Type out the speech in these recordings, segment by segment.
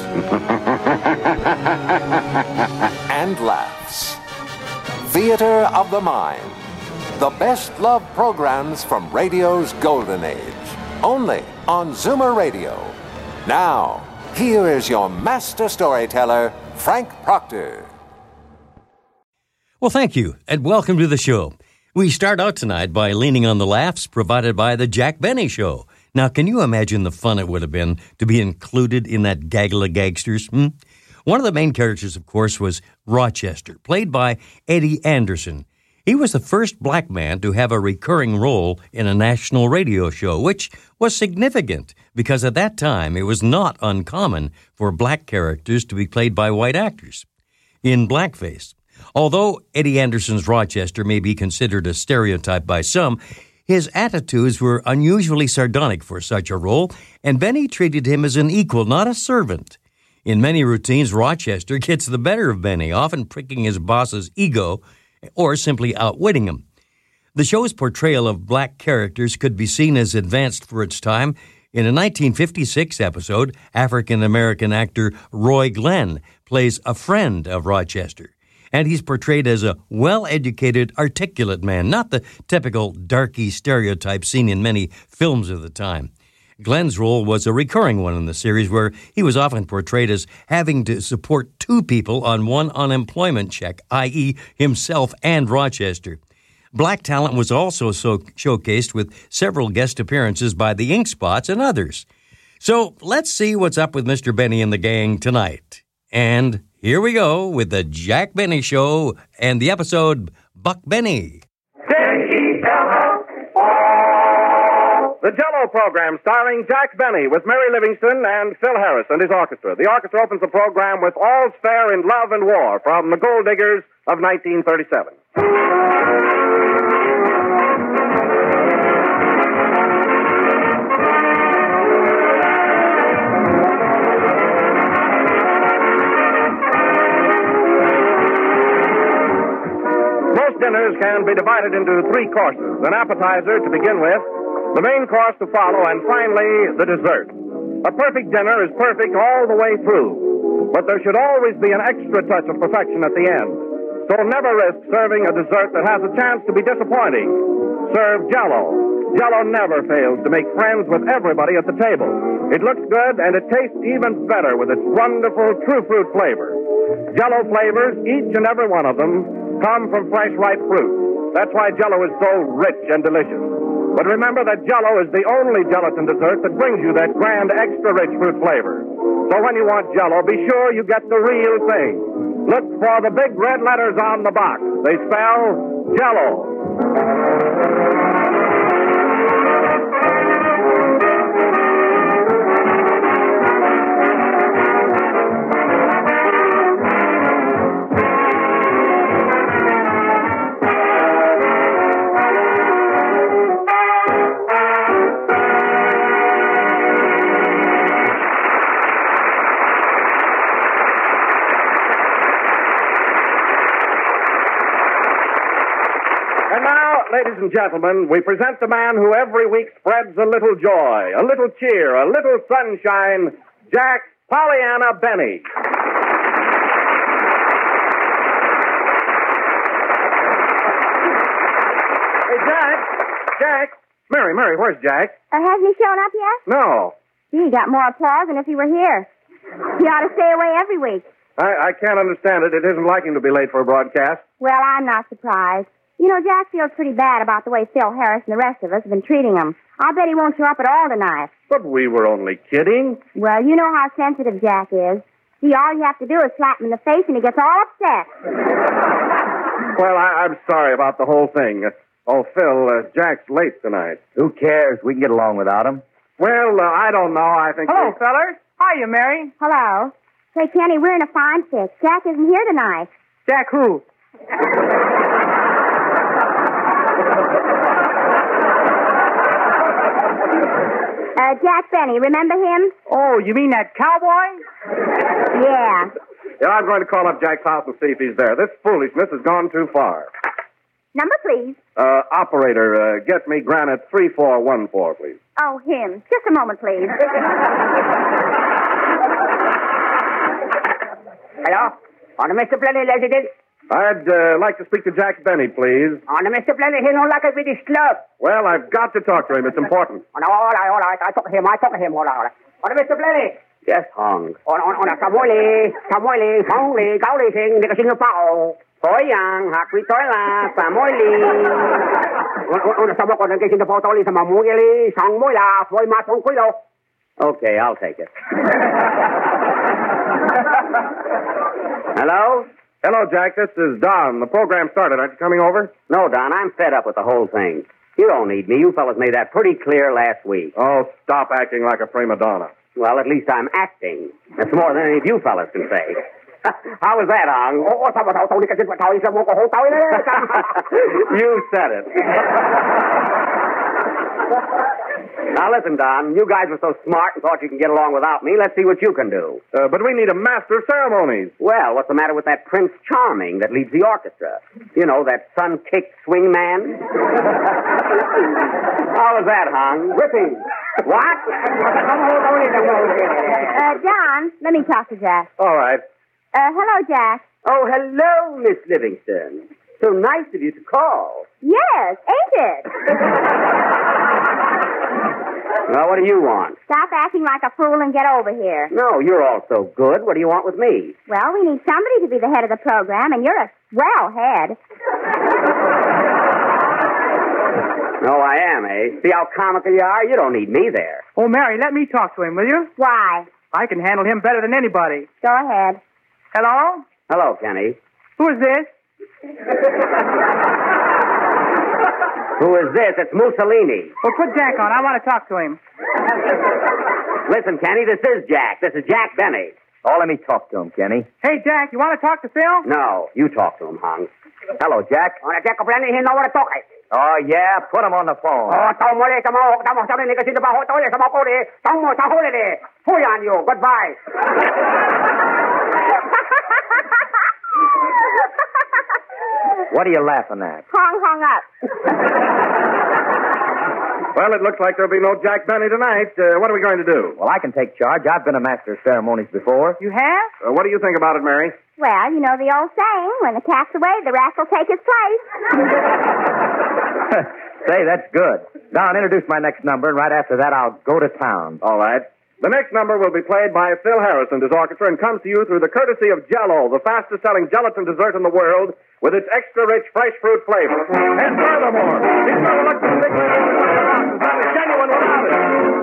and laughs. Theater of the Mind. The best love programs from radio's golden age. Only on Zoomer Radio. Now, here is your master storyteller, Frank Proctor. Well, thank you, and welcome to the show. We start out tonight by leaning on the laughs provided by the Jack Benny Show. Now, can you imagine the fun it would have been to be included in that gaggle of gangsters? Hmm? One of the main characters, of course, was Rochester, played by Eddie Anderson. He was the first black man to have a recurring role in a national radio show, which was significant because at that time it was not uncommon for black characters to be played by white actors in blackface. Although Eddie Anderson's Rochester may be considered a stereotype by some, his attitudes were unusually sardonic for such a role, and Benny treated him as an equal, not a servant. In many routines, Rochester gets the better of Benny, often pricking his boss's ego or simply outwitting him. The show's portrayal of black characters could be seen as advanced for its time. In a 1956 episode, African American actor Roy Glenn plays a friend of Rochester and he's portrayed as a well educated, articulate man, not the typical darky stereotype seen in many films of the time. Glenn's role was a recurring one in the series where he was often portrayed as having to support two people on one unemployment check, i.e., himself and Rochester. Black talent was also so showcased with several guest appearances by the Ink Spots and others. So let's see what's up with Mr. Benny and the gang tonight. And here we go with the Jack Benny Show and the episode Buck Benny. The Jello program starring Jack Benny with Mary Livingstone and Phil Harris and his orchestra. The orchestra opens the program with All's Fair in Love and War from the Gold Diggers of 1937. Dinners can be divided into three courses an appetizer to begin with, the main course to follow, and finally, the dessert. A perfect dinner is perfect all the way through, but there should always be an extra touch of perfection at the end. So never risk serving a dessert that has a chance to be disappointing. Serve Jello. Jello never fails to make friends with everybody at the table. It looks good and it tastes even better with its wonderful true fruit flavor. Jello flavors, each and every one of them, come from fresh ripe fruit. That's why Jello is so rich and delicious. But remember that Jello is the only gelatin dessert that brings you that grand extra rich fruit flavor. So when you want Jello, be sure you get the real thing. Look for the big red letters on the box. They spell Jello. And gentlemen, we present the man who every week spreads a little joy, a little cheer, a little sunshine, Jack Pollyanna Benny. Hey, Jack. Jack. Mary, Mary, where's Jack? Uh, hasn't he shown up yet? No. He got more applause than if he were here. He ought to stay away every week. I, I can't understand it. It isn't like him to be late for a broadcast. Well, I'm not surprised. You know, Jack feels pretty bad about the way Phil Harris and the rest of us have been treating him. I'll bet he won't show up at all tonight. But we were only kidding. Well, you know how sensitive Jack is. See, all you have to do is slap him in the face and he gets all upset. Well, I, I'm sorry about the whole thing. Oh, Phil, uh, Jack's late tonight. Who cares? We can get along without him. Well, uh, I don't know. I think. Hello, fellers. Hiya, Mary. Hello. Say, Kenny, we're in a fine fix. Jack isn't here tonight. Jack who? Uh, Jack Benny, remember him? Oh, you mean that cowboy? Yeah. Yeah, I'm going to call up Jack Klaus and see if he's there. This foolishness has gone too far. Number, please. Uh, operator, uh, get me Granite 3414, please. Oh, him. Just a moment, please. Hello? On Mr. Plenty residence? I'd uh, like to speak to Jack Benny, please. On Mr. Plenty, he don't like it with his club. Well, I've got to talk to him. It's important. Oh, no, all right, all right. I talk to him. I talk to him. All right, all right. On Mr. Plenty. Yes, Hong. On, on, on Samueli, Samueli, Gao Li Sing, Nika Sing Pao. Tôi yang, hak vi tôi là Samueli. On, on, on Samueli, Nika Sing Pao, tôi li Samueli, Sang Moi la, Foi Ma Song Kui Lo. Okay, I'll take it. Hello? Hello, Jack. This is Don. The program started. Aren't you coming over? No, Don, I'm fed up with the whole thing. You don't need me. You fellas made that pretty clear last week. Oh, stop acting like a prima donna. Well, at least I'm acting. That's more than any of you fellas can say. How was that, Hong? Oh, sao mà tao tao đi cái chuyện mà tao đi sao mà có hổ tao đấy. you said it. now listen, Don. You guys were so smart and thought you could get along without me. Let's see what you can do. Uh, but we need a master of ceremonies. Well, what's the matter with that Prince Charming that leads the orchestra? You know, that sun-kicked swing man? How was that, Hong? Ripping. What? Uh, John, let me talk to Jack. All right. Uh, hello, Jack. Oh, hello, Miss Livingstone. So nice of you to call. Yes, ain't it? Well, what do you want? Stop acting like a fool and get over here. No, you're all so good. What do you want with me? Well, we need somebody to be the head of the program, and you're a swell head. No, I am, eh? See how comical you are? You don't need me there. Oh, Mary, let me talk to him, will you? Why? I can handle him better than anybody. Go ahead. Hello? Hello, Kenny. Who is this? Who is this? It's Mussolini. Well, put Jack on. I want to talk to him. Listen, Kenny, this is Jack. This is Jack Benny. Oh, let me talk to him, Kenny. Hey, Jack, you want to talk to Phil? No, you talk to him, Hong. Hello, Jack. On Jack Plenty, he know what to talk. Oh, yeah? Put him on the phone. Oh, tao mới đi, tao mau, tao mau, tao đi, Nika Sing Pao, tôi đi, tao mau cô đi. Tao mau, tao hối đi. Phui on you. Goodbye. What are you laughing at? Hong hung up. Well, it looks like there'll be no Jack Benny tonight. Uh, what are we going to do? Well, I can take charge. I've been a master of ceremonies before. You have? Uh, what do you think about it, Mary? Well, you know the old saying, when the cat's away, the rat will take his place. Say, that's good. Don, introduce my next number, and right after that, I'll go to town. All right. The next number will be played by Phil Harris and his orchestra and comes to you through the courtesy of Jello, the fastest selling gelatin dessert in the world, with its extra rich fresh fruit flavor. And furthermore, it's going to look the big it's not as genuine without it.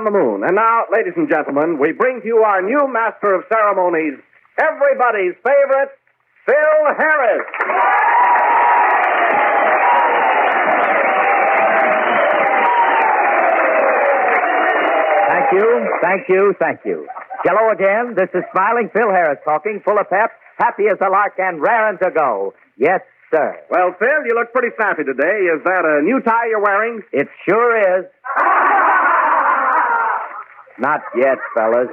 On the Moon. And now, ladies and gentlemen, we bring to you our new master of ceremonies, everybody's favorite, Phil Harris. Thank you, thank you, thank you. Hello again. This is smiling Phil Harris talking, full of pep, happy as a lark, and raring to go. Yes, sir. Well, Phil, you look pretty snappy today. Is that a new tie you're wearing? It sure is. Not yet, fellas.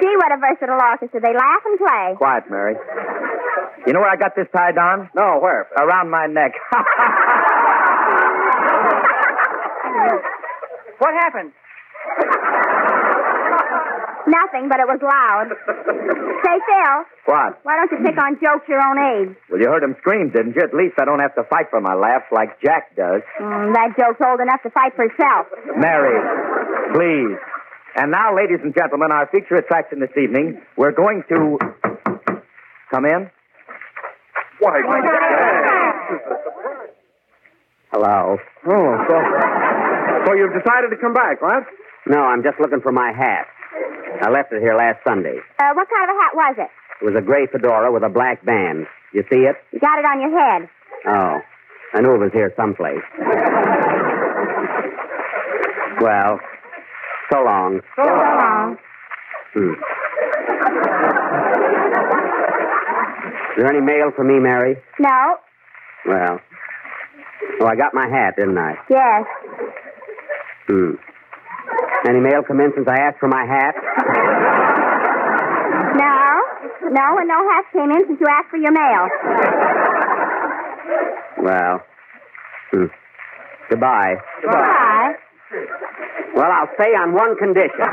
Gee, what a versatile orchestra. They laugh and play. Quiet, Mary. You know where I got this tied on? No, where? Around my neck. What happened? Nothing, but it was loud. Say, Phil, what? why don't you pick on jokes your own age? Well, you heard him scream, didn't you? At least I don't have to fight for my laughs like Jack does. Mm, that joke's old enough to fight for itself. Mary, please. And now, ladies and gentlemen, our feature attraction this evening, we're going to. Come in. Why, Hello. Oh, so, so you've decided to come back, right? No, I'm just looking for my hat. I left it here last Sunday. Uh, what kind of a hat was it? It was a gray fedora with a black band. You see it? You got it on your head. Oh. I knew it was here someplace. well, so long. So long. Hmm. Is there any mail for me, Mary? No. Well. Oh, I got my hat, didn't I? Yes. Hmm. Any mail come in since I asked for my hat? No. No, and no hat came in since you asked for your mail. Well. Hmm. Goodbye. Goodbye. Well, I'll stay on one condition.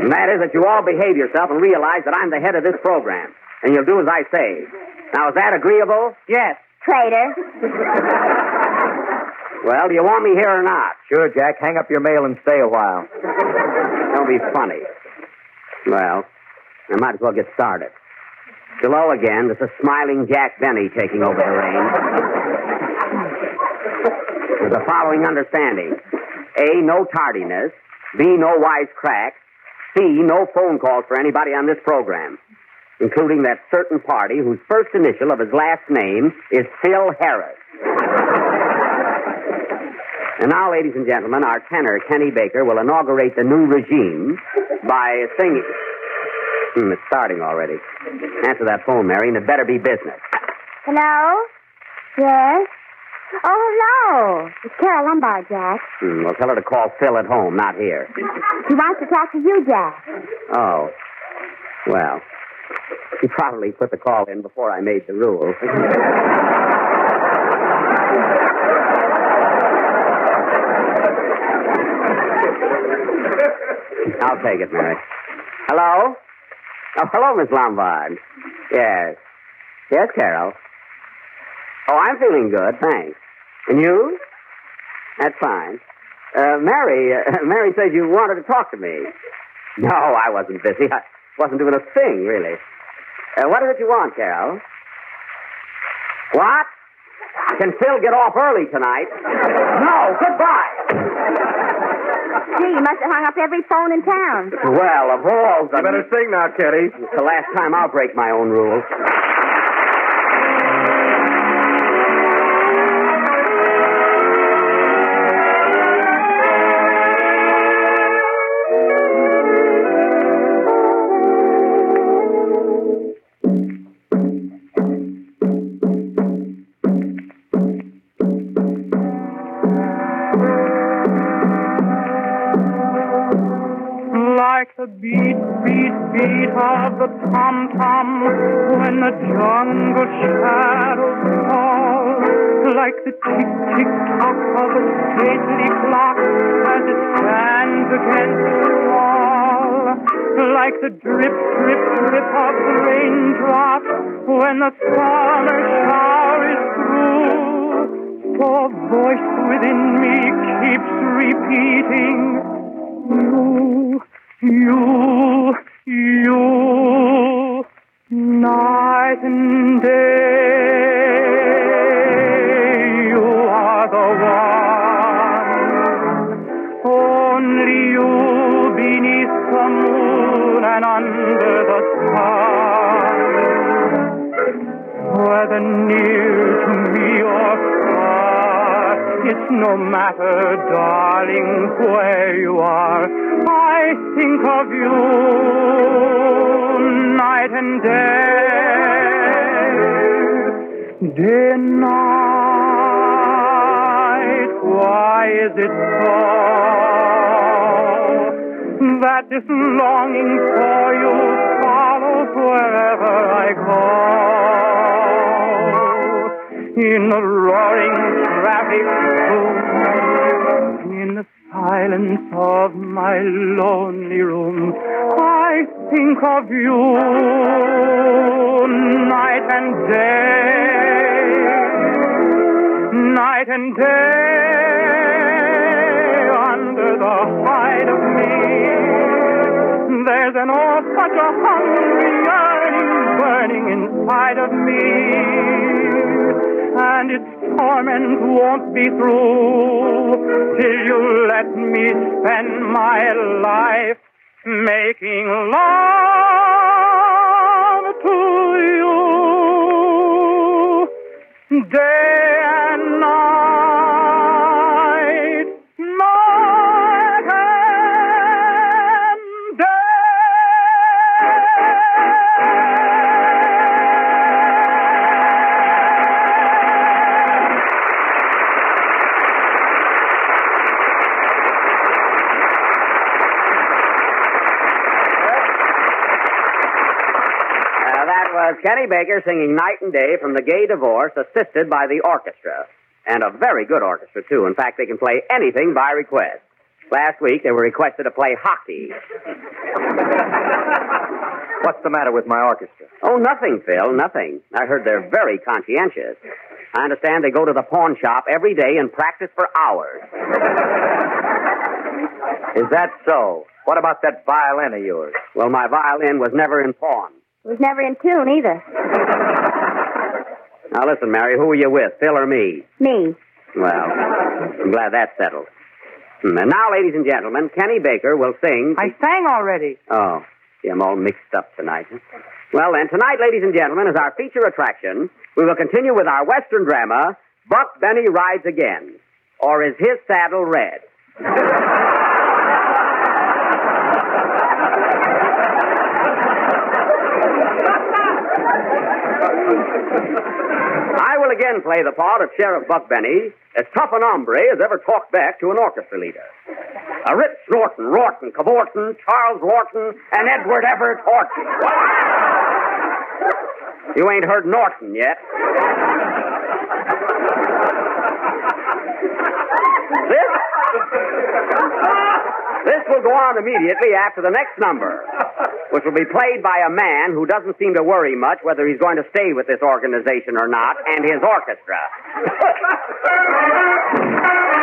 and that is that you all behave yourself and realize that I'm the head of this program. And you'll do as I say. Now, is that agreeable? Yes. Traitor. Well, do you want me here or not? Sure, Jack. Hang up your mail and stay a while. Don't be funny. Well, I might as well get started. Hello again. This is smiling Jack Benny taking over the reins. With the following understanding A, no tardiness. B, no wisecrack. C, no phone calls for anybody on this program, including that certain party whose first initial of his last name is Phil Harris. And now, ladies and gentlemen, our tenor, Kenny Baker, will inaugurate the new regime by singing. Hmm, it's starting already. Answer that phone, Mary, and it better be business. Hello? Yes? Oh, hello. It's Carole Lombard, Jack. Hmm, well, tell her to call Phil at home, not here. She wants to talk to you, Jack. Oh. Well, she probably put the call in before I made the rules. I'll take it, Mary. Hello? Oh, hello, Miss Lombard. Yes. Yes, Carole. Oh, I'm feeling good, thanks. And you? That's fine. Uh, Mary, uh, Mary says you wanted to talk to me. No, I wasn't busy. I wasn't doing a thing, really. Uh, what is it you want, Carole? What? Can Phil get off early tonight? No, goodbye. Gee, you must have hung up every phone in town. Well, of all the... You better sing now, Kitty. It's the last time I'll break my own rules. When the summer shower is through. For voice within me keeps repeating. You, you, near to me or far. It's no matter, darling, where you are. I think of you night and day. Day and night, why is it so that this longing for you follows wherever I go? In the roaring traffic, in the silence of my lonely room, I think of you night and day, night and day, under the hide of me. There's an oh, such a hungry yearning burning inside of me torment won't be through till you let me spend my life was Kenny Baker singing Night and Day from The Gay Divorce, assisted by the orchestra. And a very good orchestra, too. In fact, they can play anything by request. Last week, they were requested to play hockey. What's the matter with my orchestra? Oh, nothing, Phil, nothing. I heard they're very conscientious. I understand they go to the pawn shop every day and practice for hours. Is that so? What about that violin of yours? Well, my violin was never in pawn. It was never in tune either. Now, listen, Mary, who are you with, Phil or me? Me. Well, I'm glad that's settled. Hmm, And now, ladies and gentlemen, Kenny Baker will sing. I sang already. Oh, see, I'm all mixed up tonight. Well, then, tonight, ladies and gentlemen, is our feature attraction. We will continue with our Western drama, Buck Benny Rides Again. Or is his saddle red? I will again play the part of Sheriff Buck Benny, as tough an hombre as ever talked back to an orchestra leader. A Rip Snorton, Rorton, Cavorton, Charles Wharton, and Edward Everett Horton. You ain't heard Norton yet. This, this will go on immediately after the next number, which will be played by a man who doesn't seem to worry much whether he's going to stay with this organization or not, and his orchestra.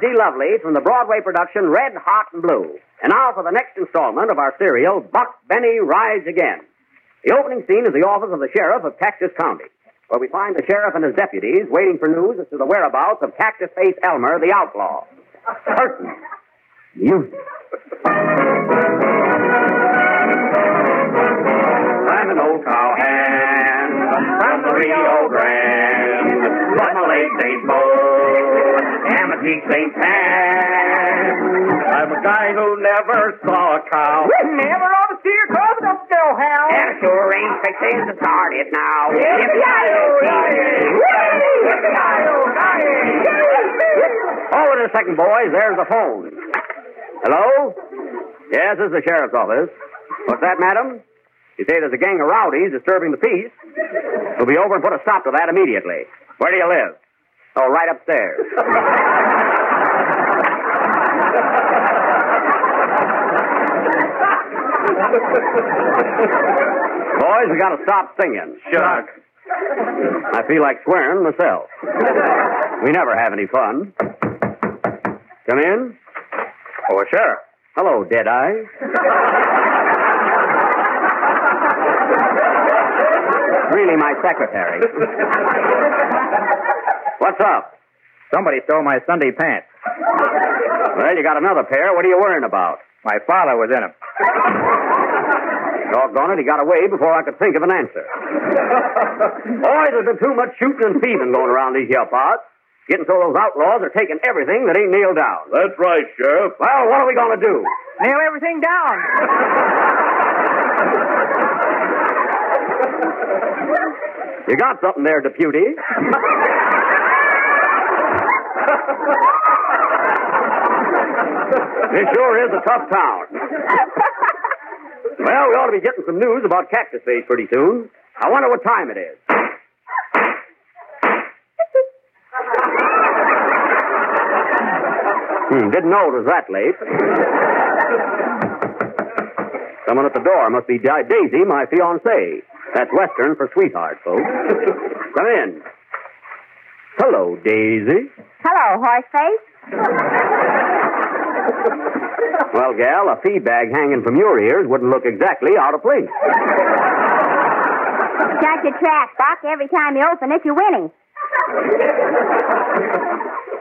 De-Lovely from the Broadway production Red, Hot, and Blue. And now for the next installment of our serial, Buck Benny Rides Again. The opening scene is the office of the sheriff of Cactus County, where we find the sheriff and his deputies waiting for news as to the whereabouts of Cactus Face Elmer, the outlaw. Curtain. Music. I'm an old cowhand from the Rio Grande. But my legs ain't bold, and my cheeks. I'm a guy who never saw a cow. Never ought to see your cousin up still, Hal. And I sure ain't fixing to start it now. Hold it a second, boys. There's the phone. Hello? Yes, this is the sheriff's office. What's that, madam? You say there's a gang of rowdies disturbing the peace? We'll be over and put a stop to that immediately. Where do you live? Oh, right upstairs. Boys, we gotta stop singing. Shuck. I feel like swearing myself. We never have any fun. Come in. Oh, sure. Hello, Deadeye. really my secretary. What's up? Somebody stole my Sunday pants. Well, you got another pair. What are you worrying about? My father was in them. Doggone it, he got away before I could think of an answer. Boys, there's been too much shooting and thieving going around these here parts. Getting so those outlaws are taking everything that ain't nailed down. That's right, Sheriff. Well, what are we going to do? Nail everything down. You got something there, deputy. This sure is a tough town. Well, we ought to be getting some news about Cactus Face pretty soon. I wonder what time it is. Hmm, didn't know it was that late. Someone at the door must be Daisy, my fiancée. That's Western for sweetheart, folks. Come in. Hello, Daisy. Hello, Horseface. Well, gal, a feed bag hanging from your ears wouldn't look exactly out of place. Got your track, Buck. Every time you open it, you're winning.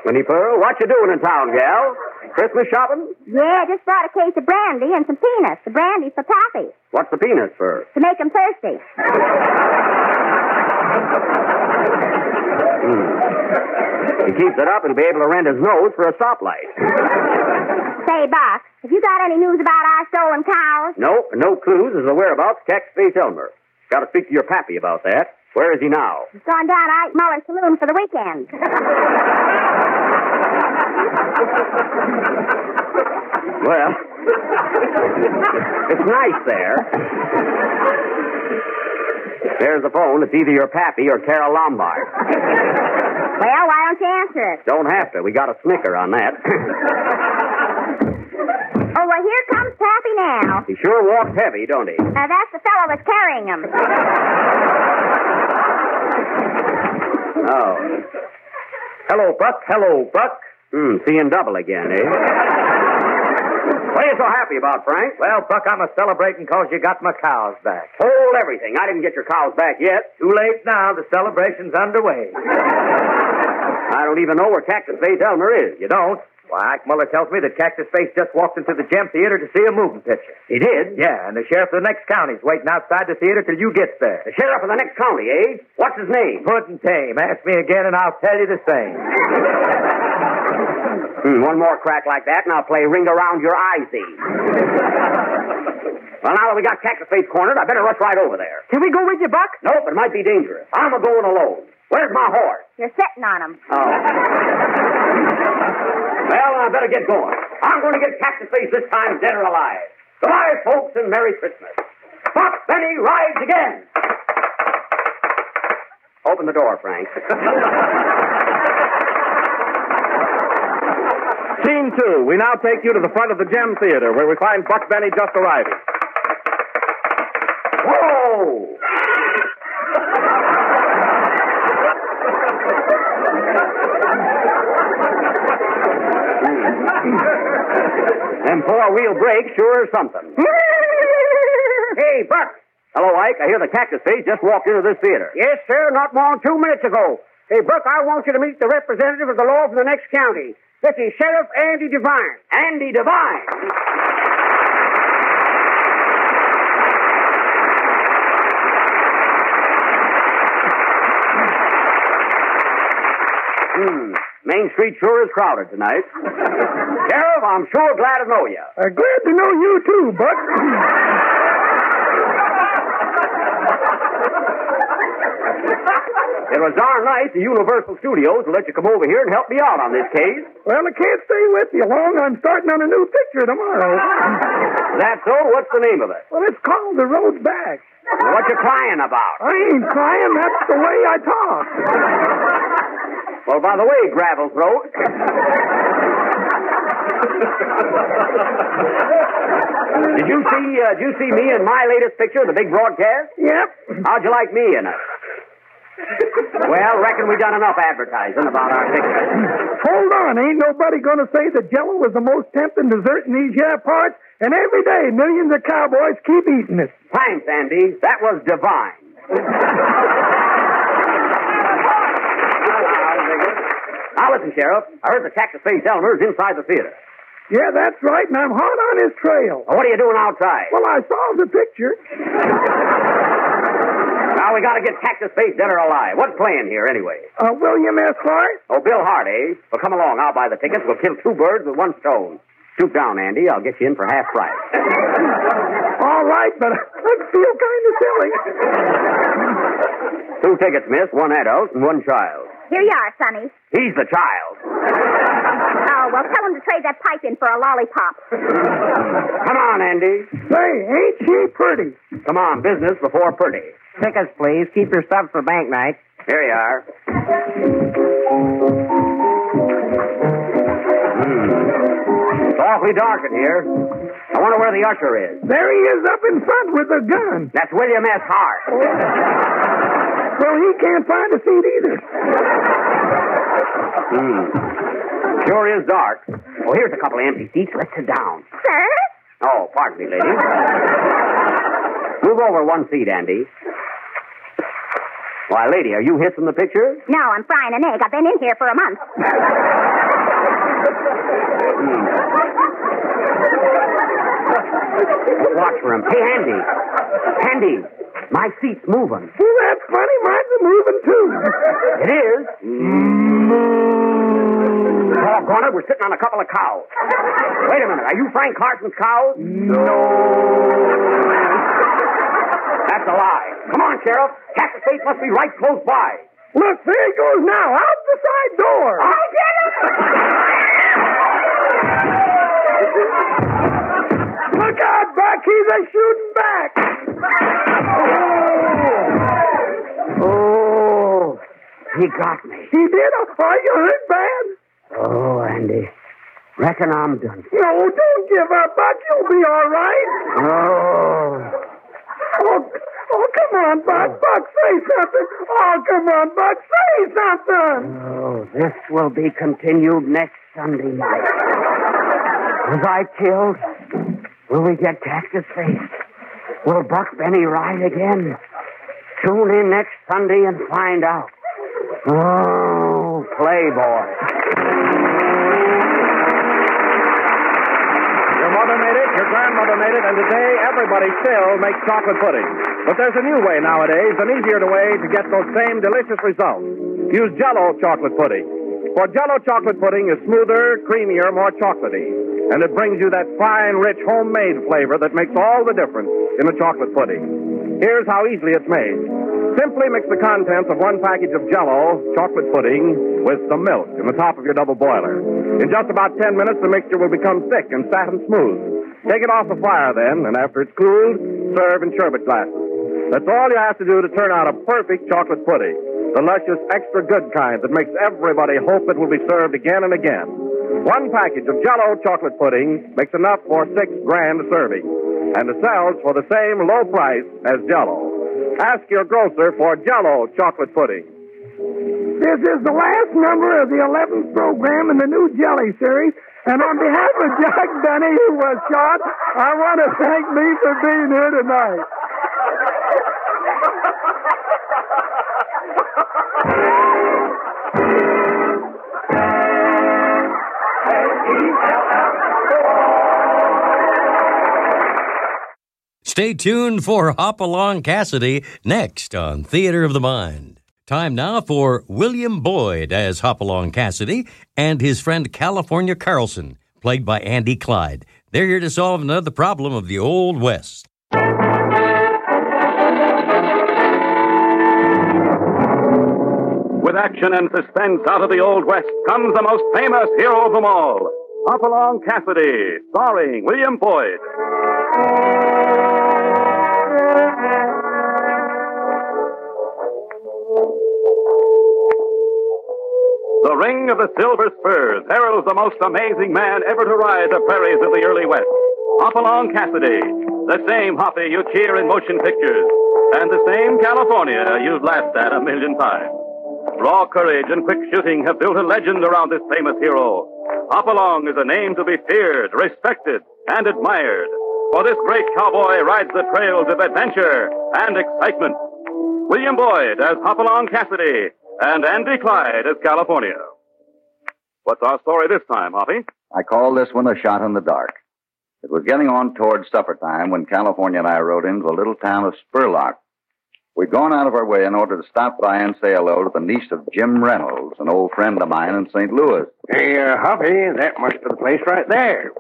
Winnie Pearl, what you doing in town, gal? Christmas shopping? Yeah, just brought a case of brandy and some peanuts. The brandy's for Pappy, What's the peanuts for? to make him thirsty. Mm. He keeps it up, he'll be able to rent his nose for a stoplight. Say, Buck, have you got any news about our stolen cows? No, no clues as to whereabouts Cactus Face Elmer. Got to speak to your pappy about that. Where is he now? He's gone down to Ike Muller's saloon for the weekend. Well, it's nice there. There's the phone. It's either your pappy or Carole Lombard. Well, why don't you answer it? Don't have to. We got a snicker on that. Oh, well, here comes Pappy now. he sure walks heavy, don't he? Uh, that's the fellow that's carrying him. Oh. Hello, Buck. Hello, Buck. Hmm, seeing double again, eh? What are you so happy about, Frank? Well, Buck, I'm a celebrating because you got my cows back. Hold everything. I didn't get your cows back yet. Too late now. The celebration's underway. I don't even know where Cactus Face Elmer is. You don't? Why, Ike Muller tells me that Cactus Face just walked into the Gem Theater to see a moving picture. He did? Yeah, and the sheriff of the next county's waiting outside the theater till you get there. The sheriff of the next county, eh? What's his name? Puddin' tame. Ask me again, and I'll tell you the same. Hmm, one more crack like that, and I'll play Ring Around Your Eyesy. well, now that we got Cactus Face cornered, I better rush right over there. Can we go with you, Buck? Nope, it might be dangerous. I'm a going alone. Where's my horse? You're sitting on him. Oh. well, I better get going. I'm going to get Cactus Face this time, dead or alive. Goodbye, folks, and Merry Christmas. Buck Benny rides again. Open the door, Frank. Scene two. We now take you to the front of the Gem Theater, where we find Buck Benny just arriving. Whoa! four-wheel brake sure is something. hey, Buck. Hello, Ike. I hear the cactus face just walked into this theater. Yes, sir, not more than two minutes ago. Hey, Buck, I want you to meet the representative of the law from the next county. This is Sheriff Andy Devine. Andy Devine. Hmm. Main Street sure is crowded tonight. Sheriff, I'm sure glad to know you. Uh, glad to know you too, Buck. It was darn nice of Universal Studios to let you come over here and help me out on this case. well, I can't stay with you long. I'm starting on a new picture tomorrow. That's so. What's the name of it? well, it's called The Road Back. What you crying about? I ain't crying. That's the way I talk. Well, by the way, gravel throat. did you see? Uh, did you see me in my latest picture, the big broadcast? Yep. How'd you like me in it? Well, reckon we done enough advertising about our picture. Hold on. Ain't nobody going to say that Jello was the most tempting dessert in these here parts. And every day, millions of cowboys keep eating it. Thanks, Andy. That was divine. now listen, Sheriff. I heard the cactus face Elmer's inside the theater. Yeah, that's right. And I'm hot on his trail. Well, what are you doing outside? Well, I saw the picture. Now we gotta get Cactus Face dead or alive. What's playing here anyway? Uh, William S. Hart? Oh, Bill Hart, eh? Well, come along. I'll buy the tickets. We'll kill two birds with one stone. Stoop down, Andy. I'll get you in for half price. All right, but I feel kind of silly. Two tickets, miss. One adult and one child. Here you are, Sonny. He's the child. Well, tell him to trade that pipe in for a lollipop. Come on, Andy. Say, ain't she pretty? Come on, business before pretty. Tickets, please. Keep your stuff for bank night. Here you are. Hmm. It's awfully dark in here. I wonder where the usher is. There he is up in front with a gun. That's William S. Hart. Well, he can't find a seat either. Hmm. Sure is dark. Oh, here's a couple of empty seats. Let's sit down. Sir? Oh, pardon me, lady. Move over one seat, Andy. Why, lady, are you hissing the picture? No, I'm frying an egg. I've been in here for a month. Hmm. Watch for him. Hey, Andy. Andy, my seat's moving. Well, that's funny. Mine's moving too. It is? Mm. Doggone it, we're sitting on a couple of cows. Wait a minute, are you Frank Carson's cows? No. That's a lie. Come on, Sheriff. Cactus Face must be right close by. Look, there he goes now, out the side door. I'll get him! Look out, Buck. He's a shooting back. Oh, he got me. He did? Are you hurt bad? Oh, Andy. Reckon I'm done. No, don't give up, Buck. You'll be all right. Oh. Oh, oh come on, Buck. Oh. Buck, say something. Oh, come on, Buck. Say something. Oh, this will be continued next Sunday night. Was I killed? Will we get cactus faced? Will Buck Benny ride again? Tune in next Sunday and find out. Oh, Playboy. Your grandmother made it, and today everybody still makes chocolate pudding. But there's a new way nowadays, an easier way to get those same delicious results. Use Jello chocolate pudding. For Jello chocolate pudding is smoother, creamier, more chocolatey, and it brings you that fine, rich, homemade flavor that makes all the difference in a chocolate pudding. Here's how easily it's made. Simply mix the contents of one package of Jello chocolate pudding with some milk in the top of your double boiler. In just about 10 minutes, the mixture will become thick and fat and smooth. Take it off the fire then, and after it's cooled, serve in sherbet glasses. That's all you have to do to turn out a perfect chocolate pudding. The luscious, extra good kind that makes everybody hope it will be served again and again. One package of Jello chocolate pudding makes enough for six grand servings, and it sells for the same low price as Jello. Ask your grocer for Jello chocolate pudding. This is the last number of the 11th program in the new Jelly series, And on behalf of Jack Benny, who was shot, I want to thank me for being here tonight. Stay tuned for Hopalong Cassidy next on Theater of the Mind. Time now for William Boyd as Hopalong Cassidy and his friend California Carlson, played by Andy Clyde. They're here to solve another problem of the Old West. With action and suspense out of the Old West comes the most famous hero of them all, Hopalong Cassidy, starring William Boyd. Of the silver spurs heralds the most amazing man ever to ride the prairies of the early West. Hopalong Cassidy, the same Hoppy you cheer in motion pictures, and the same California you've laughed at a million times. Raw courage and quick shooting have built a legend around this famous hero. Hopalong is a name to be feared, respected, and admired. For this great cowboy rides the trails of adventure and excitement. William Boyd as Hopalong Cassidy and Andy Clyde as California. What's our story this time, Hoppy? I call this one a shot in the dark. It was getting on toward supper time when California and I rode into the little town of Spurlock. We'd gone out of our way in order to stop by and say hello to the niece of Jim Reynolds, an old friend of mine in St. Louis. Hey, uh, Hoppy, that must be the place right there.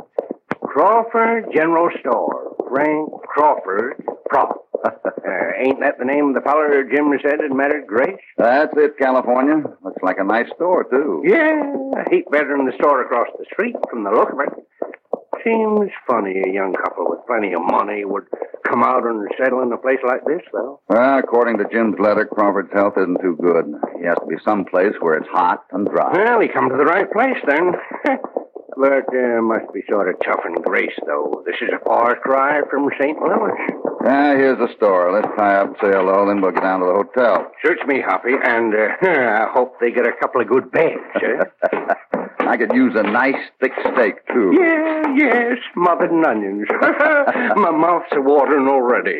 Crawford General Store. Frank Crawford Prop. Uh, ain't that the name of the feller Jim said had married Grace? That's it, California. Looks like a nice store, too. Yeah, a heap better than the store across the street from the look of it. Seems funny a young couple with plenty of money would come out and settle in a place like this, though. Well, according to Jim's letter, Crawford's health isn't too good. He has to be someplace where it's hot and dry. Well, he come to the right place then. but uh, must be sort of tough and Grace, though. This is a far cry from St. Louis. Ah, here's the store. Let's tie up and say hello, then we'll get down to the hotel. Suits me, Hoppy, and uh, I hope they get a couple of good beds. Eh? I could use a nice thick steak, too. yeah, yeah, smothered in onions. My mouth's a watering already.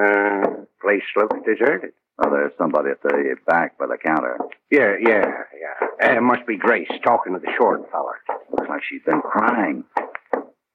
Uh, place looks deserted. Oh, there's somebody at the back by the counter. Yeah, yeah, yeah. Uh, must be Grace talking to the short feller. Looks like she's been crying.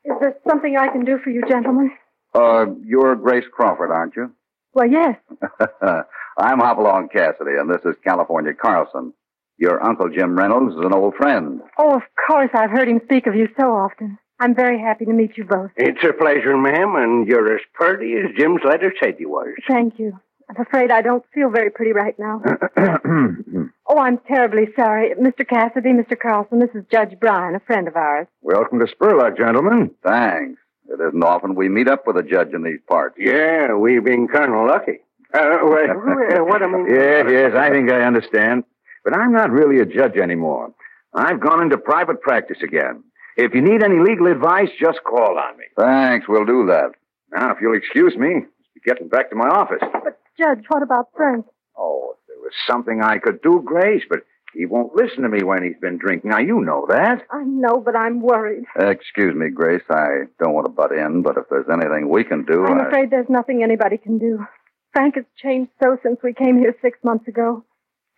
Is there something I can do for you, gentlemen? Uh, you're Grace Crawford, aren't you? Well, yes. I'm Hopalong Cassidy, and this is California Carlson. Your Uncle Jim Reynolds is an old friend. Oh, of course, I've heard him speak of you so often. I'm very happy to meet you both. It's a pleasure, ma'am, and you're as pretty as Jim's letter said you was. Thank you. I'm afraid I don't feel very pretty right now. oh, I'm terribly sorry. Mr. Cassidy, Mr. Carlson, this is Judge Bryan, a friend of ours. Welcome to Spurlock, gentlemen. Thanks. It isn't often we meet up with a judge in these parts. Yeah, we've been kind of lucky. Uh, well, uh, what I. Yes, yes, I think I understand. But I'm not really a judge anymore. I've gone into private practice again. If you need any legal advice, just call on me. Thanks, we'll do that. Now, if you'll excuse me, I'll be getting back to my office. But, Judge, what about Frank? Oh, if there was something I could do, Grace, but he won't listen to me when he's been drinking. Now, you know that. I know, but I'm worried. Excuse me, Grace. I don't want to butt in, but if there's anything we can do, I'm I... afraid there's nothing anybody can do. Frank has changed so since we came here six months ago.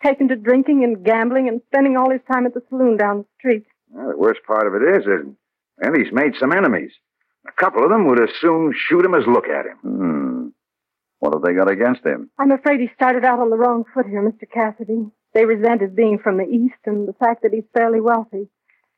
Taken to drinking and gambling and spending all his time at the saloon down the street. Well, the worst part of it is that, well, he's made some enemies. A couple of them would as soon shoot him as look at him. Hmm. What have they got against him? I'm afraid he started out on the wrong foot here, Mr. Cassidy. They resent his being from the East and the fact that he's fairly wealthy.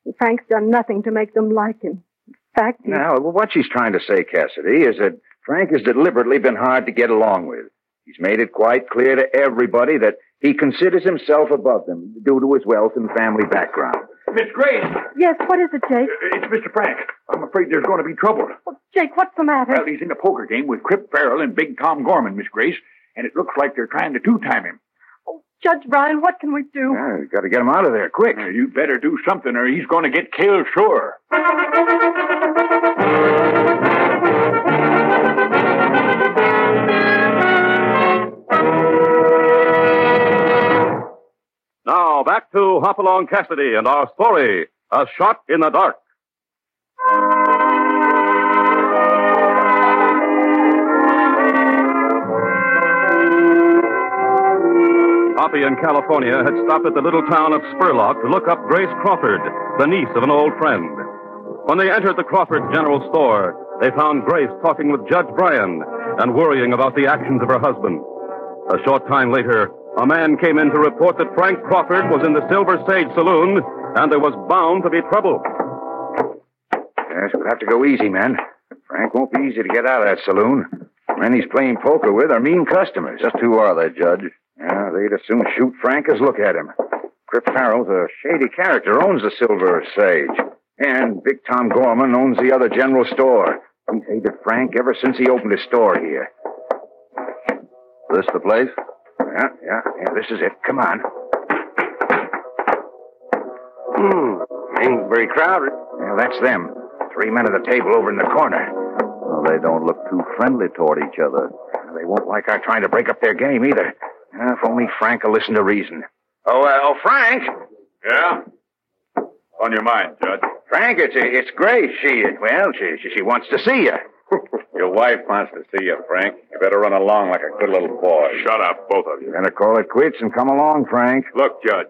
And Frank's done nothing to make them like him. In fact. Now, what she's trying to say, Cassidy, is that Frank has deliberately been hard to get along with. He's made it quite clear to everybody that he considers himself above them due to his wealth and family background. Uh, Miss Grace, Yes, what is it, Jake? Uh, it's Mr. Frank. I'm afraid there's going to be trouble. Jake, what's the matter? Well, he's in a poker game with Crip Farrell and Big Tom Gorman, Miss Grace, and it looks like they're trying to two-time him. Oh, Judge Bryan, what can we do? Yeah, we've got to get him out of there quick. Uh, you better do something, or he's going to get killed sure. Now, back to Hopalong Cassidy and our story, A Shot in the Dark. Hoppy in California had stopped at the little town of Spurlock to look up Grace Crawford, the niece of an old friend. When they entered the Crawford General Store, they found Grace talking with Judge Bryan and worrying about the actions of her husband. A short time later, a man came in to report that Frank Crawford was in the Silver Sage Saloon and there was bound to be trouble. Yes, we'll have to go easy, man. Frank won't be easy to get out of that saloon. Men he's playing poker with are mean customers. Just who are they, Judge? Yeah, they'd as soon shoot Frank as look at him. Crip Farrell's a shady character, owns the Silver Sage. And Big Tom Gorman owns the other general store. He's hated Frank ever since he opened his store here. This the place? Yeah, yeah, yeah, this is it. Come on. Hmm. Ain't very crowded. Yeah, that's them. Three men at the table over in the corner. Well, they don't look too friendly toward each other. They won't like our trying to break up their game either. Uh, if only Frank will listen to reason. Oh, uh, oh, Frank! Yeah? On your mind, Judge? Frank, it's it's Grace. She, well, she, she, she wants to see you. Your wife wants to see you, Frank. You better run along like a good little boy. Shut up, both of you. Gonna call it quits and come along, Frank. Look, Judge,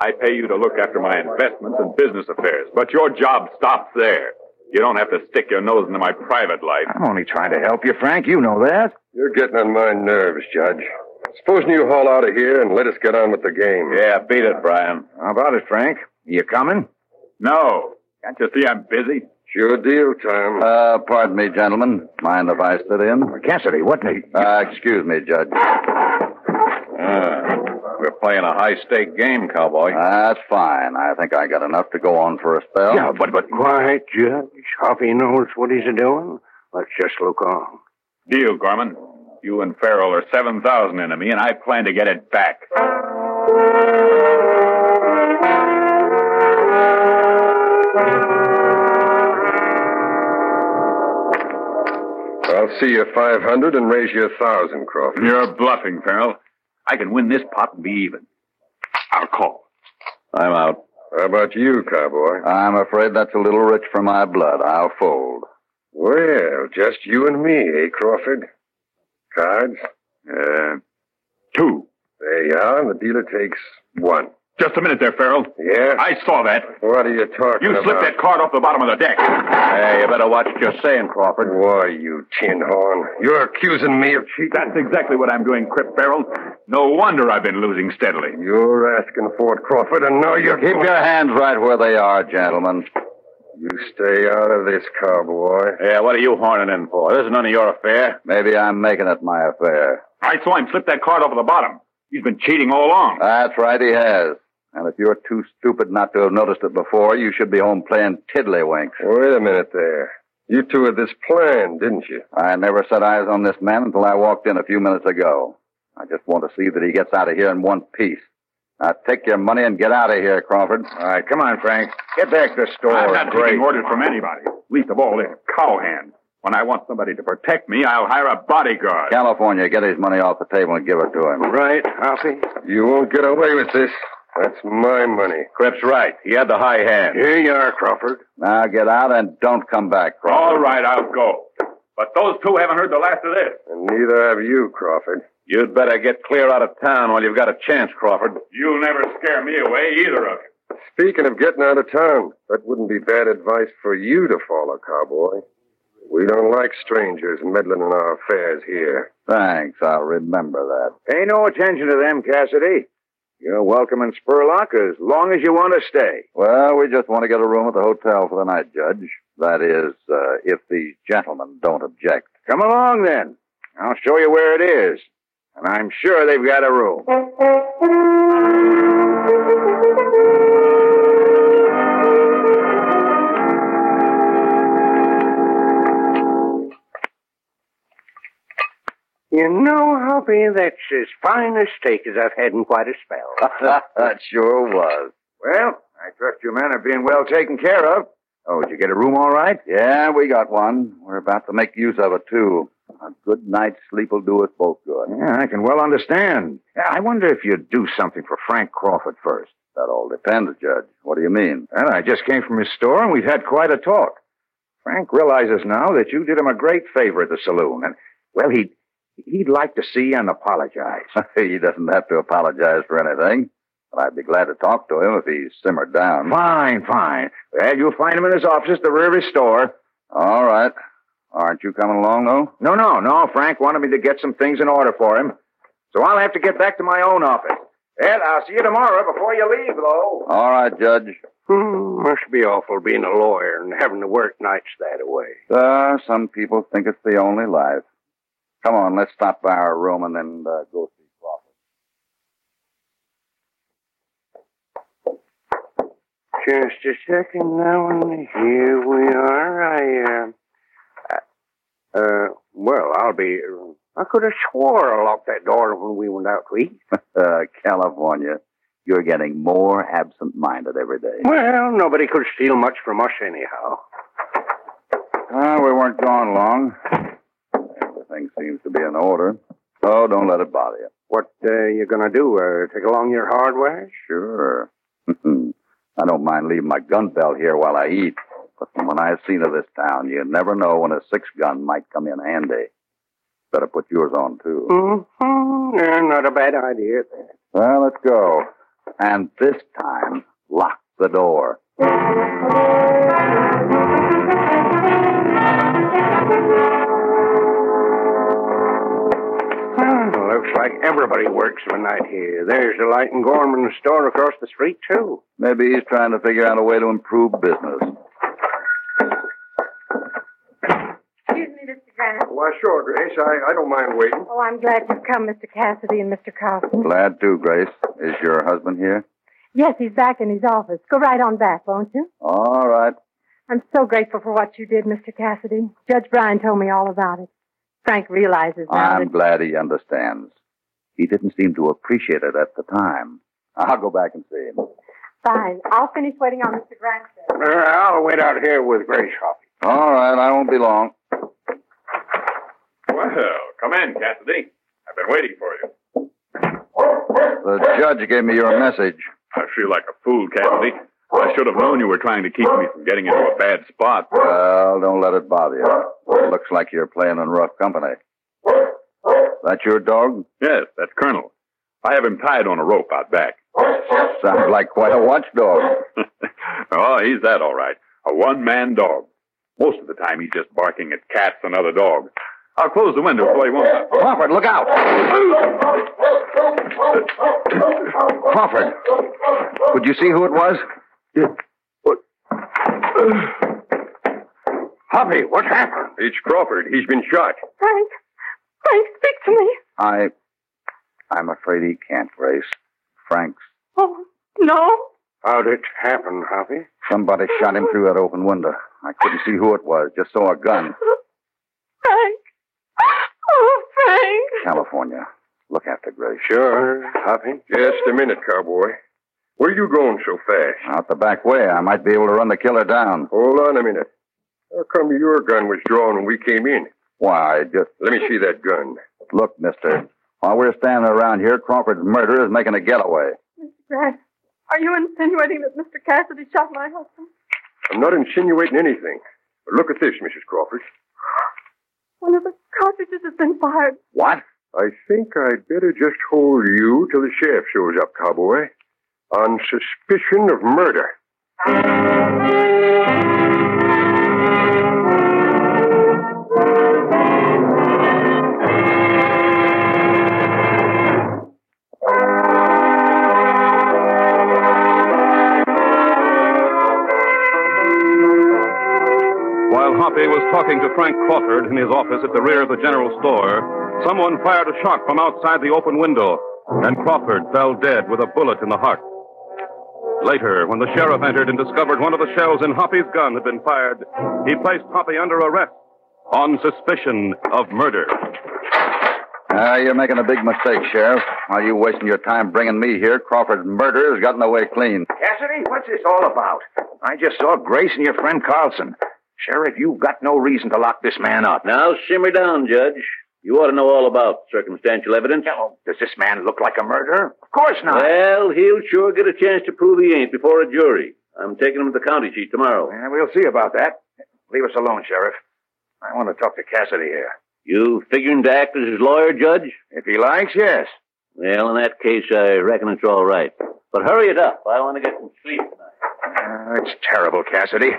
I pay you to look after my investments and business affairs, but your job stops there. You don't have to stick your nose into my private life. I'm only trying to help you, Frank. You know that. You're getting on my nerves, Judge. Supposing you haul out of here and let us get on with the game. Yeah, beat it, Bryan. How about it, Frank? You coming? No. Can't you see I'm busy? Sure deal, Tom. Uh, pardon me, gentlemen. Mind if I sit in? Cassidy, what the... Uh, excuse me, Judge. Uh, we're playing a high stake game, cowboy. That's fine. I think I got enough to go on for a spell. Yeah, but, but... Quiet, Judge. Hoppy knows what he's doing. Let's just look on. Deal, Gorman. You and Farrell are 7,000 into me, and I plan to get it back. I'll see you 500 and raise you a 1,000, Crawford. You're bluffing, Farrell. I can win this pot and be even. I'll call. I'm out. How about you, cowboy? I'm afraid that's a little rich for my blood. I'll fold. Well, just you and me, eh, Crawford? Cards? Uh, two. There you are, and the dealer takes one. Just a minute there, Farrell. Yeah? I saw that. What are you talking You about? slipped that card off the bottom of the deck. Hey, you better watch what you're saying, Crawford. Why, you tin horn. You're accusing me of cheating. That's exactly what I'm doing, Crip Farrell. No wonder I've been losing steadily. You're asking for it, Crawford, and now you're... Keep your hands right where they are, gentlemen. You stay out of this, cowboy. Yeah, what are you horning in for? This is none of your affair. Maybe I'm making it my affair. I saw him slip that card off of the bottom. He's been cheating all along. That's right, he has. And if you're too stupid not to have noticed it before, you should be home playing tiddlywinks. Wait a minute there. You two had this plan, didn't you? I never set eyes on this man until I walked in a few minutes ago. I just want to see that he gets out of here in one piece. Now take your money and get out of here, Crawford. All right, come on, Frank. Get back to the store. I'm not Great. taking orders from anybody. Least of all this cowhand. When I want somebody to protect me, I'll hire a bodyguard. California, get his money off the table and give it to him. Right, Hoppy? You won't get away with this. That's my money. Crip's right. He had the high hand. Here you are, Crawford. Now get out and don't come back, Crawford. All right, I'll go. But those two haven't heard the last of this. And neither have you, Crawford. You'd better get clear out of town while you've got a chance, Crawford. You'll never scare me away, either of you. Speaking of getting out of town, that wouldn't be bad advice for you to follow, cowboy. We don't like strangers meddling in our affairs here. Thanks, I'll remember that. Pay no attention to them, Cassidy. You're welcome in Spurlock as long as you want to stay. Well, we just want to get a room at the hotel for the night, Judge. That is, uh, if these gentlemen don't object. Come along then. I'll show you where it is. And I'm sure they've got a room. You know, Hoppy, that's as fine a steak as I've had in quite a spell. that sure was. Well, I trust your men are being well taken care of. Oh, did you get a room all right? Yeah, we got one. We're about to make use of it, too. A good night's sleep will do us both good. Yeah, I can well understand. I wonder if you'd do something for Frank Crawford first. That all depends, Judge. What do you mean? Well, I just came from his store and we've had quite a talk. Frank realizes now that you did him a great favor at the saloon, and well, he'd he'd like to see you and apologize. he doesn't have to apologize for anything. But I'd be glad to talk to him if he's simmered down. Fine, fine. Well, you'll find him in his office at the rear of his store. All right. Aren't you coming along, though? No, no, no. Frank wanted me to get some things in order for him. So I'll have to get back to my own office. Ed, I'll see you tomorrow before you leave, though. All right, Judge. Hmm, must be awful being a lawyer and having to work nights that way. Uh, some people think it's the only life. Come on, let's stop by our room and then uh, go see Crawford. Just a second now, and here we are. I, uh, uh, well, I'll be. I could have swore I locked that door when we went out to eat. uh, California, you're getting more absent-minded every day. Well, nobody could steal much from us anyhow. Ah, we weren't gone long. Everything seems to be in order. So don't let it bother you. What uh, you gonna do? Uh, take along your hardware? Sure. I don't mind leaving my gun belt here while I eat. But from what I've seen of this town, you never know when a six gun might come in handy. Better put yours on, too. Mm-hmm. Yeah, not a bad idea. Well, let's go. And this time, lock the door. Looks like everybody works of night here. There's the light in Gorman's store across the street, too. Maybe he's trying to figure out a way to improve business. Excuse me, Mr. Grant. Why, sure, Grace. I, I don't mind waiting. Oh, I'm glad you've come, Mr. Cassidy and Mr. Carlson. Glad to, Grace. Is your husband here? Yes, he's back in his office. Go right on back, won't you? All right. I'm so grateful for what you did, Mr. Cassidy. Judge Bryan told me all about it. Frank realizes now I'm that... glad he understands. He didn't seem to appreciate it at the time. I'll go back and see him. Fine. I'll finish waiting on Mr. Grant. Uh, I'll wait out here with Grace Hoppy. All right, I won't be long. Well, come in, Cassidy. I've been waiting for you. The judge gave me your message. I feel like a fool, Cassidy. I should have known you were trying to keep me from getting into a bad spot. Well, don't let it bother you. Looks like you're playing in rough company. That your dog? Yes, that's Colonel. I have him tied on a rope out back. Sounds like quite a watchdog. oh, he's that all right. A one-man dog. Most of the time he's just barking at cats and other dogs. I'll close the window so he won't. Crawford, look out! Crawford, could you see who it was? Hoppy, what happened? It's Crawford. He's been shot. Frank! Frank, speak to me. I. I'm afraid he can't, Grace. Frank's. Oh, no. How'd it happen, Hoppy? Somebody shot him through that open window. I couldn't see who it was, just saw a gun. Frank! Oh, Frank! California. Look after Grace. Sure, Hoppy. Just a minute, cowboy. Where you going so fast? Out the back way. I might be able to run the killer down. Hold on a minute. How come your gun was drawn when we came in? Why, just. Let me see that gun. Look, mister. While we're standing around here, Crawford's murderer is making a getaway. Mr. Grant, are you insinuating that Mr. Cassidy shot my husband? I'm not insinuating anything. But look at this, Mrs. Crawford. One of the cartridges has been fired. What? I think I'd better just hold you till the sheriff shows up, cowboy. On suspicion of murder. While Hoppy was talking to Frank Crawford in his office at the rear of the general store, someone fired a shot from outside the open window, and Crawford fell dead with a bullet in the heart. Later, when the sheriff entered and discovered one of the shells in Hoppy's gun had been fired, he placed Hoppy under arrest on suspicion of murder. Ah, you're making a big mistake, Sheriff. While you wasting your time bringing me here, Crawford's murder has gotten away clean. Cassidy, what's this all about? I just saw Grace and your friend Carlson. Sheriff, you've got no reason to lock this man up. Now simmer down, Judge. You ought to know all about circumstantial evidence. Does this man look like a murderer? Of course not. Well, he'll sure get a chance to prove he ain't before a jury. I'm taking him to the county seat tomorrow. Yeah, we'll see about that. Leave us alone, Sheriff. I want to talk to Cassidy here. You figuring to act as his lawyer, Judge? If he likes, yes. Well, in that case, I reckon it's all right. But hurry it up. I want to get some sleep tonight. Uh, it's terrible, Cassidy.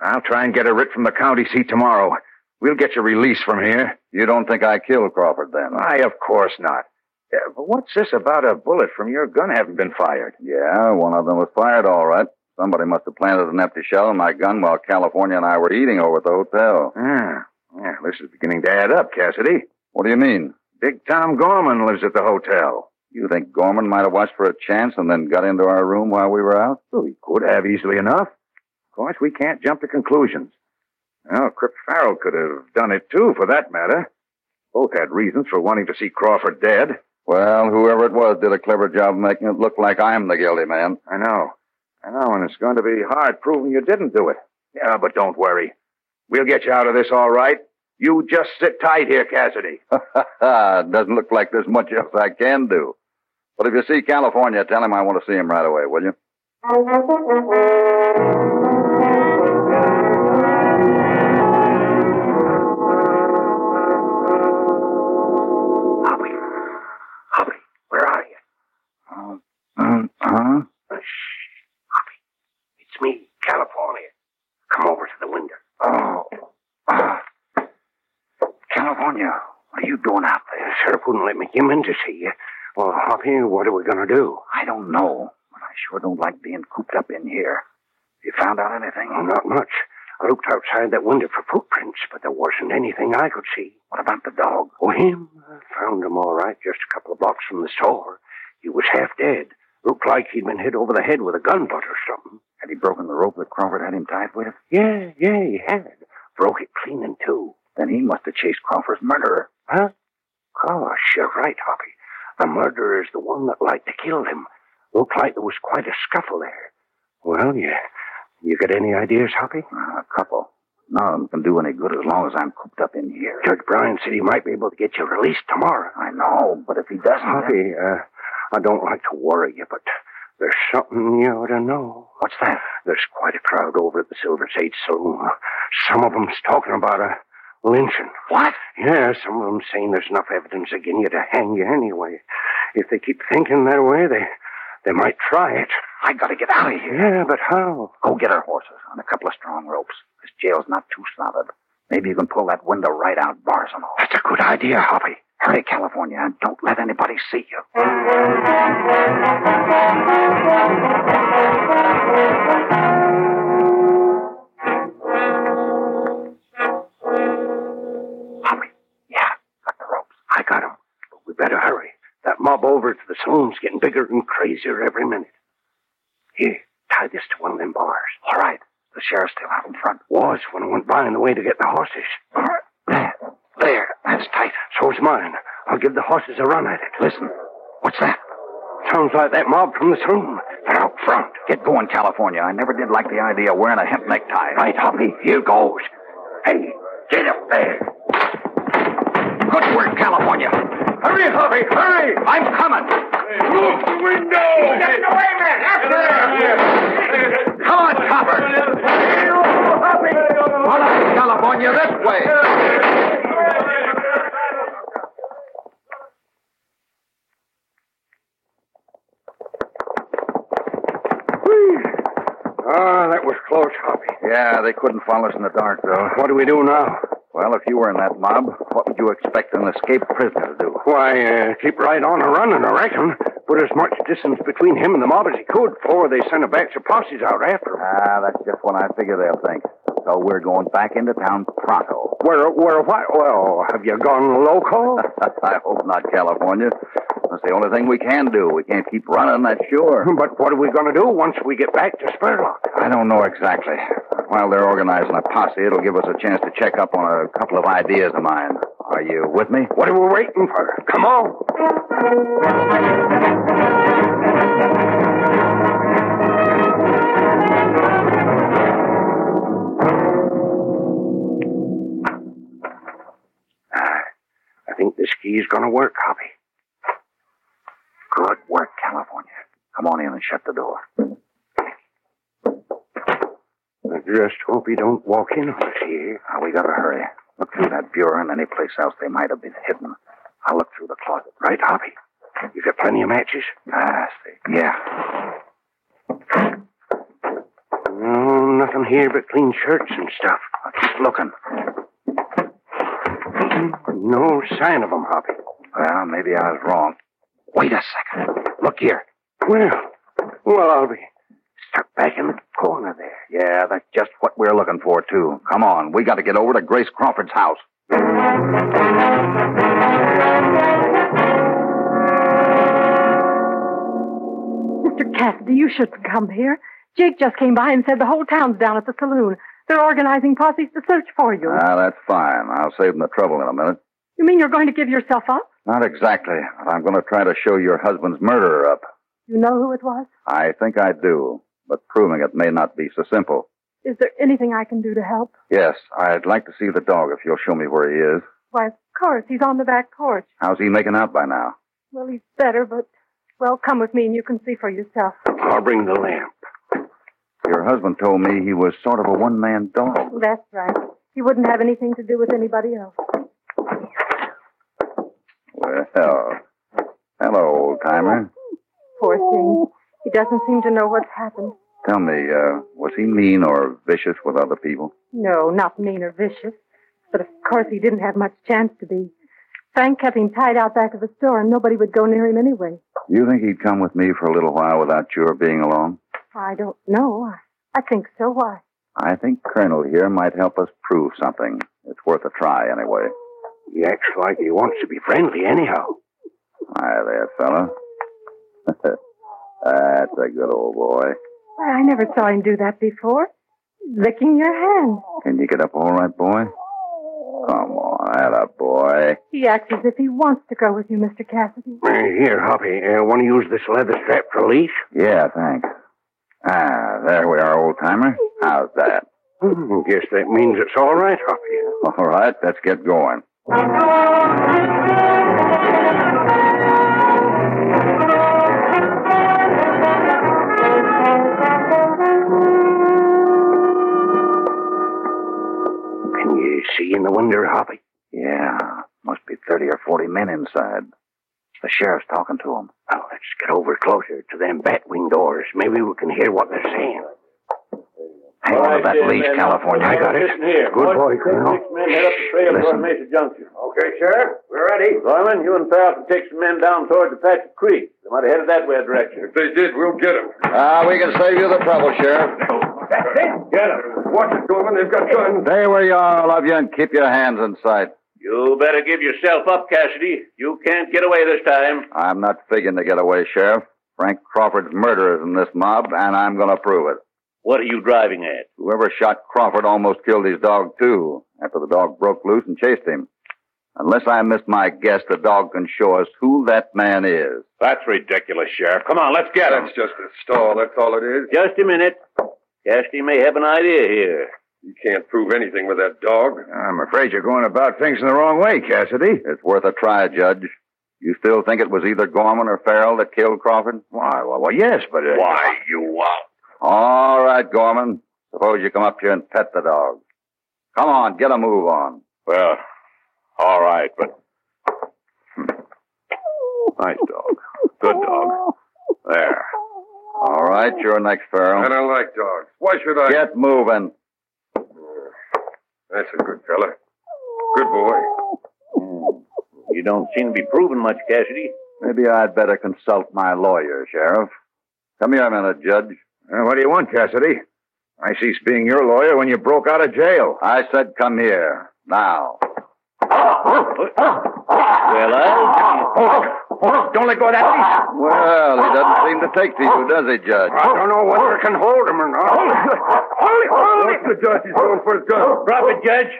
I'll try and get a writ from the county seat tomorrow. We'll get you released from here. You don't think I killed Crawford then? Why, of course not. Yeah, but what's this about a bullet from your gun having been fired? Yeah, one of them was fired all right. Somebody must have planted an empty shell in my gun while California and I were eating over at the hotel. Ah, yeah, this is beginning to add up, Cassidy. What do you mean? Big Tom Gorman lives at the hotel. You think Gorman might have watched for a chance and then got into our room while we were out? Well, he could have easily enough. Of course, we can't jump to conclusions. Well, Crip Farrell could have done it too, for that matter. Both had reasons for wanting to see Crawford dead. Well, whoever it was did a clever job making it look like I'm the guilty man. I know. I know, and it's going to be hard proving you didn't do it. Yeah, but don't worry. We'll get you out of this all right. You just sit tight here, Cassidy. it doesn't look like there's much else I can do. But if you see California, tell him I want to see him right away, will you? Uh, huh? Shh. Hoppy. It's me, California. Come over to the window. Oh. Uh, California, what are you doing out there? Sheriff wouldn't let me come in to see you. Well, Hoppy, what are we going to do? I don't know, but I sure don't like being cooped up in here. You found out anything? Oh, not much. I looked outside that window for footprints, but there wasn't anything I could see. What about the dog? Oh, him? I found him all right, just a couple of blocks from the store. He was half dead. Looked like he'd been hit over the head with a gun butt or something. Had he broken the rope that Crawford had him tied with? Yeah, yeah, he had. Broke it clean in two. Then he must have chased Crawford's murderer. Huh? Gosh, you're right, Hoppy. The murderer is the one that liked to kill him. Looked like there was quite a scuffle there. Well, you, you got any ideas, Hoppy? Uh, a couple. None of them can do any good as long as I'm cooped up in here. Judge Bryan said he might be able to get you released tomorrow. I know, but if he doesn't... Hoppy, uh, I don't like to worry you, but there's something you ought to know. What's that? There's quite a crowd over at the Silver Sage Saloon. Uh, some of them's talking about a lynching. What? Yeah, some of them saying there's enough evidence against you to hang you anyway. If they keep thinking that way, they they might try it. I gotta get out of here. Yeah, but how? Go get our horses on a couple of strong ropes. This jail's not too solid. Maybe you can pull that window right out, bars and all. That's a good idea, Hoppy. Hurry, California, and don't let anybody see you. Hoppy. Yeah, got the ropes. I got 'em. But we better hurry. That mob over to the saloon's getting bigger and crazier every minute. Here, tie this to one of them bars. All right. The sheriff's still out in front. Was when I went by on the way to get the horses. There. There. That's tight. So's mine. I'll give the horses a run at it. Listen. What's that? Sounds like that mob from the saloon. They're out front. Get going, California. I never did like the idea of wearing a hemp necktie. Right, Hoppy. Here goes. Hey, get up there. Good work, California. Hurry, Hoppy, hurry! I'm coming. Move the window! Get away, man! After him! Come on, Topper. Follow California, this way. Ah, that was close, Hoppy. Yeah, they couldn't follow us in the dark, though. What do we do now? Well, if you were in that mob, what would you expect an escaped prisoner to do? Why, uh, keep right on a running, I reckon. Put as much distance between him and the mob as he could before they sent a batch of posses out after him. Ah, that's just what I figure they'll think. So we're going back into town pronto. Where, where, what? Well, have you gone local? I hope not, California. That's the only thing we can do. We can't keep running, that's sure. But what are we going to do once we get back to Spurlock? I don't know exactly. While they're organizing a posse, it'll give us a chance to check up on a couple of ideas of mine. Are you with me? What are we waiting for? Come on. I think this key's going to work, Hoppy. Shut the door. I just hope he don't walk in on us here. We gotta hurry. Look through that bureau and any place else they might have been hidden. I'll look through the closet. Right, Hoppy? You got plenty of matches? Ah, see. Yeah. No, nothing here but clean shirts and stuff. I'll keep looking. No sign of 'em, Hoppy. Well, maybe I was wrong. Wait a second. Look here. Well, well, I'll be stuck back in the corner there. Yeah, that's just what we're looking for, too. Come on. We got to get over to Grace Crawford's house. Mr. Cassidy, you shouldn't come here. Jake just came by and said the whole town's down at the saloon. They're organizing posses to search for you. Ah, that's fine. I'll save them the trouble in a minute. you mean you're going to give yourself up? Not exactly, but I'm going to try to show your husband's murderer up. You know who it was? I think I do, but proving it may not be so simple. Is there anything I can do to help? Yes, I'd like to see the dog if you'll show me where he is. Why, of course, he's on the back porch. How's he making out by now? Well, he's better, but, well, come with me and you can see for yourself. I'll bring the lamp. Your husband told me he was sort of a one man dog. That's right. He wouldn't have anything to do with anybody else. Well, hello, old timer. Poor thing. He doesn't seem to know what's happened. Tell me, uh, was he mean or vicious with other people? No, not mean or vicious. But of course he didn't have much chance to be. Frank kept him tied out back of the store and nobody would go near him anyway. You think he'd come with me for a little while without your being along? I don't know. I, I think so. Why? I think Colonel here might help us prove something. It's worth a try, anyway. He acts like he wants to be friendly anyhow. Hi there, fella. That's a good old boy. Why, I never saw him do that before. Licking your hand. Can you get up all right, boy? Come on, that boy. He acts as if he wants to go with you, Mr. Cassidy. Uh, here, Hoppy, uh, want to use this leather strap for a leash? Yeah, thanks. Ah, there we are, old timer. How's that? Hmm, guess that means it's all right, Hoppy. All right, let's get going. see in the window, Hoppy? Yeah, must be 30 or 40 men inside. The sheriff's talking to them. Well, let's get over closer to them bat wing doors. Maybe we can hear what they're saying. Hang on to that leash, California. I got it. Good boy, Colonel. Six men head up the trail toward Mesa Junction. Okay, Sheriff. We're ready. Gorman, you and Farrell can take some men down toward the Patch Creek. They might have headed that way direction. If they did, we'll get them. Ah, we can save you the trouble, Sheriff. That's it. Get them. Watch it, Gorman. They've got guns. Stay where you are, all of you, and keep your hands in sight. You better give yourself up, Cassidy. You can't get away this time. I'm not figuring to get away, Sheriff. Frank Crawford's murderer's in this mob, and I'm going to prove it. What are you driving at? Whoever shot Crawford almost killed his dog, too, after the dog broke loose and chased him. Unless I missed my guess, the dog can show us who that man is. That's ridiculous, Sheriff. Come on, let's get him. That's just a stall. That's all it is. Just a minute. Cassidy may have an idea here. You can't prove anything with that dog. I'm afraid you're going about things in the wrong way, Cassidy. It's worth a try, Judge. You still think it was either Gorman or Farrell that killed Crawford? Why, well, well yes, but... Uh, Why, you out. All right, Gorman. Suppose you come up here and pet the dog. Come on, get a move on. Well, all right, but. Hmm. Nice dog. Good dog. There. All right, you're next, Farrell. I don't like dogs. Why should I? Get moving. That's a good fella. Good boy. Hmm. You don't seem to be proving much, Cassidy. Maybe I'd better consult my lawyer, Sheriff. Come here a minute, Judge. Uh, what do you want, Cassidy? I ceased being your lawyer when you broke out of jail. I said come here. Now. Well, I. Don't let go of that leash. Well, he doesn't seem to take to you, does he, Judge? I don't know whether I can hold him or not. Hold it, hold it. the judge. He's going for his gun. Drop it, Judge.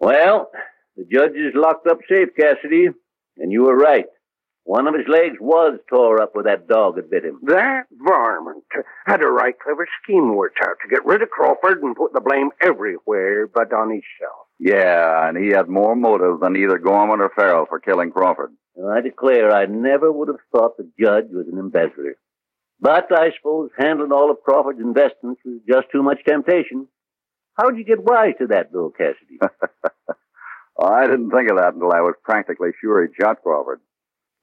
Well, the judge is locked up safe, Cassidy, and you were right. One of his legs was tore up where that dog had bit him. That varmint had a right clever scheme worked out to get rid of Crawford and put the blame everywhere but on himself. Yeah, and he had more motive than either Gorman or Farrell for killing Crawford. I declare I never would have thought the judge was an embezzler. But I suppose handling all of Crawford's investments was just too much temptation. How'd you get wise to that, Bill Cassidy? I didn't think of that until I was practically sure he'd shot Crawford.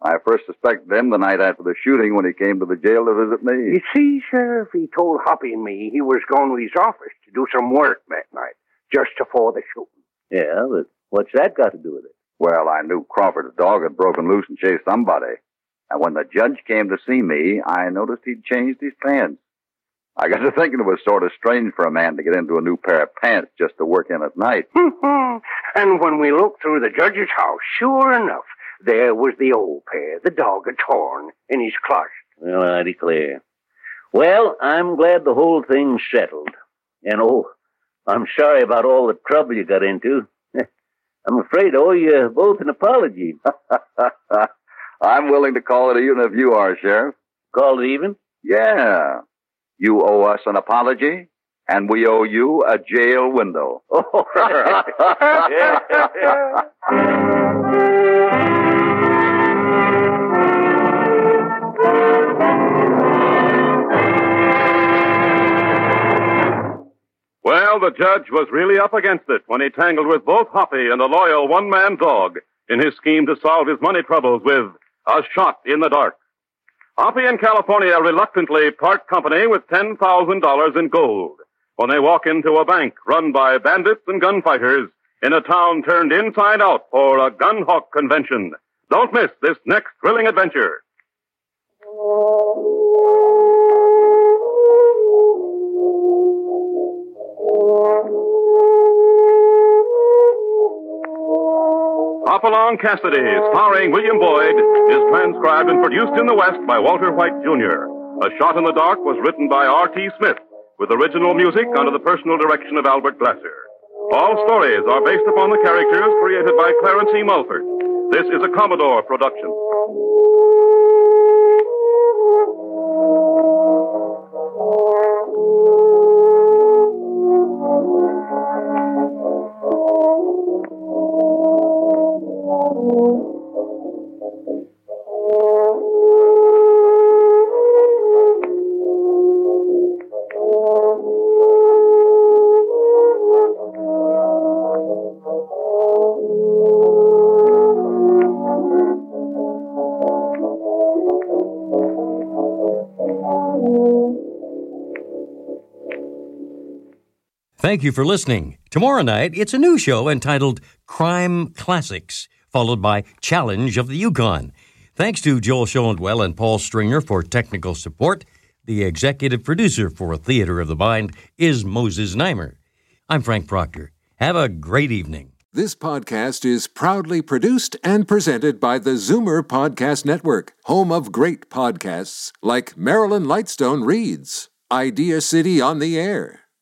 I first suspected him the night after the shooting when he came to the jail to visit me. You see, Sheriff, he told Hoppy and me he was going to his office to do some work that night, just before the shooting. Yeah, but what's that got to do with it? Well, I knew Crawford's dog had broken loose and chased somebody. And when the judge came to see me, I noticed he'd changed his pants. I got to thinking it was sort of strange for a man to get into a new pair of pants just to work in at night. and when we looked through the judge's house, sure enough, there was the old pair the dog had torn in his closet. Well, I declare. Well, I'm glad the whole thing's settled. And oh, I'm sorry about all the trouble you got into. I'm afraid I owe you both an apology. I'm willing to call it even if you are, Sheriff. Call it even? Yeah. You owe us an apology, and we owe you a jail window. Well, the judge was really up against it when he tangled with both Hoppy and a loyal one-man dog in his scheme to solve his money troubles with a shot in the dark. Hoppy and California reluctantly part company with $10,000 in gold when they walk into a bank run by bandits and gunfighters in a town turned inside out for a gun hawk convention. Don't miss this next thrilling adventure. Hopalong Cassidy, starring William Boyd, is transcribed and produced in the West by Walter White Jr. A Shot in the Dark was written by R.T. Smith, with original music under the personal direction of Albert Glasser. All stories are based upon the characters created by Clarence E. Mulford. This is a Commodore production. Thank you for listening. Tomorrow night, it's a new show entitled Crime Classics, followed by Challenge of the Yukon. Thanks to Joel Schoenwell and Paul Stringer for technical support. The executive producer for Theater of the Mind is Moses Znaimer. I'm Frank Proctor. Have a great evening. This podcast is proudly produced and presented by the Zoomer Podcast Network, home of great podcasts like Marilyn Lightstone Reads, Idea City on the Air,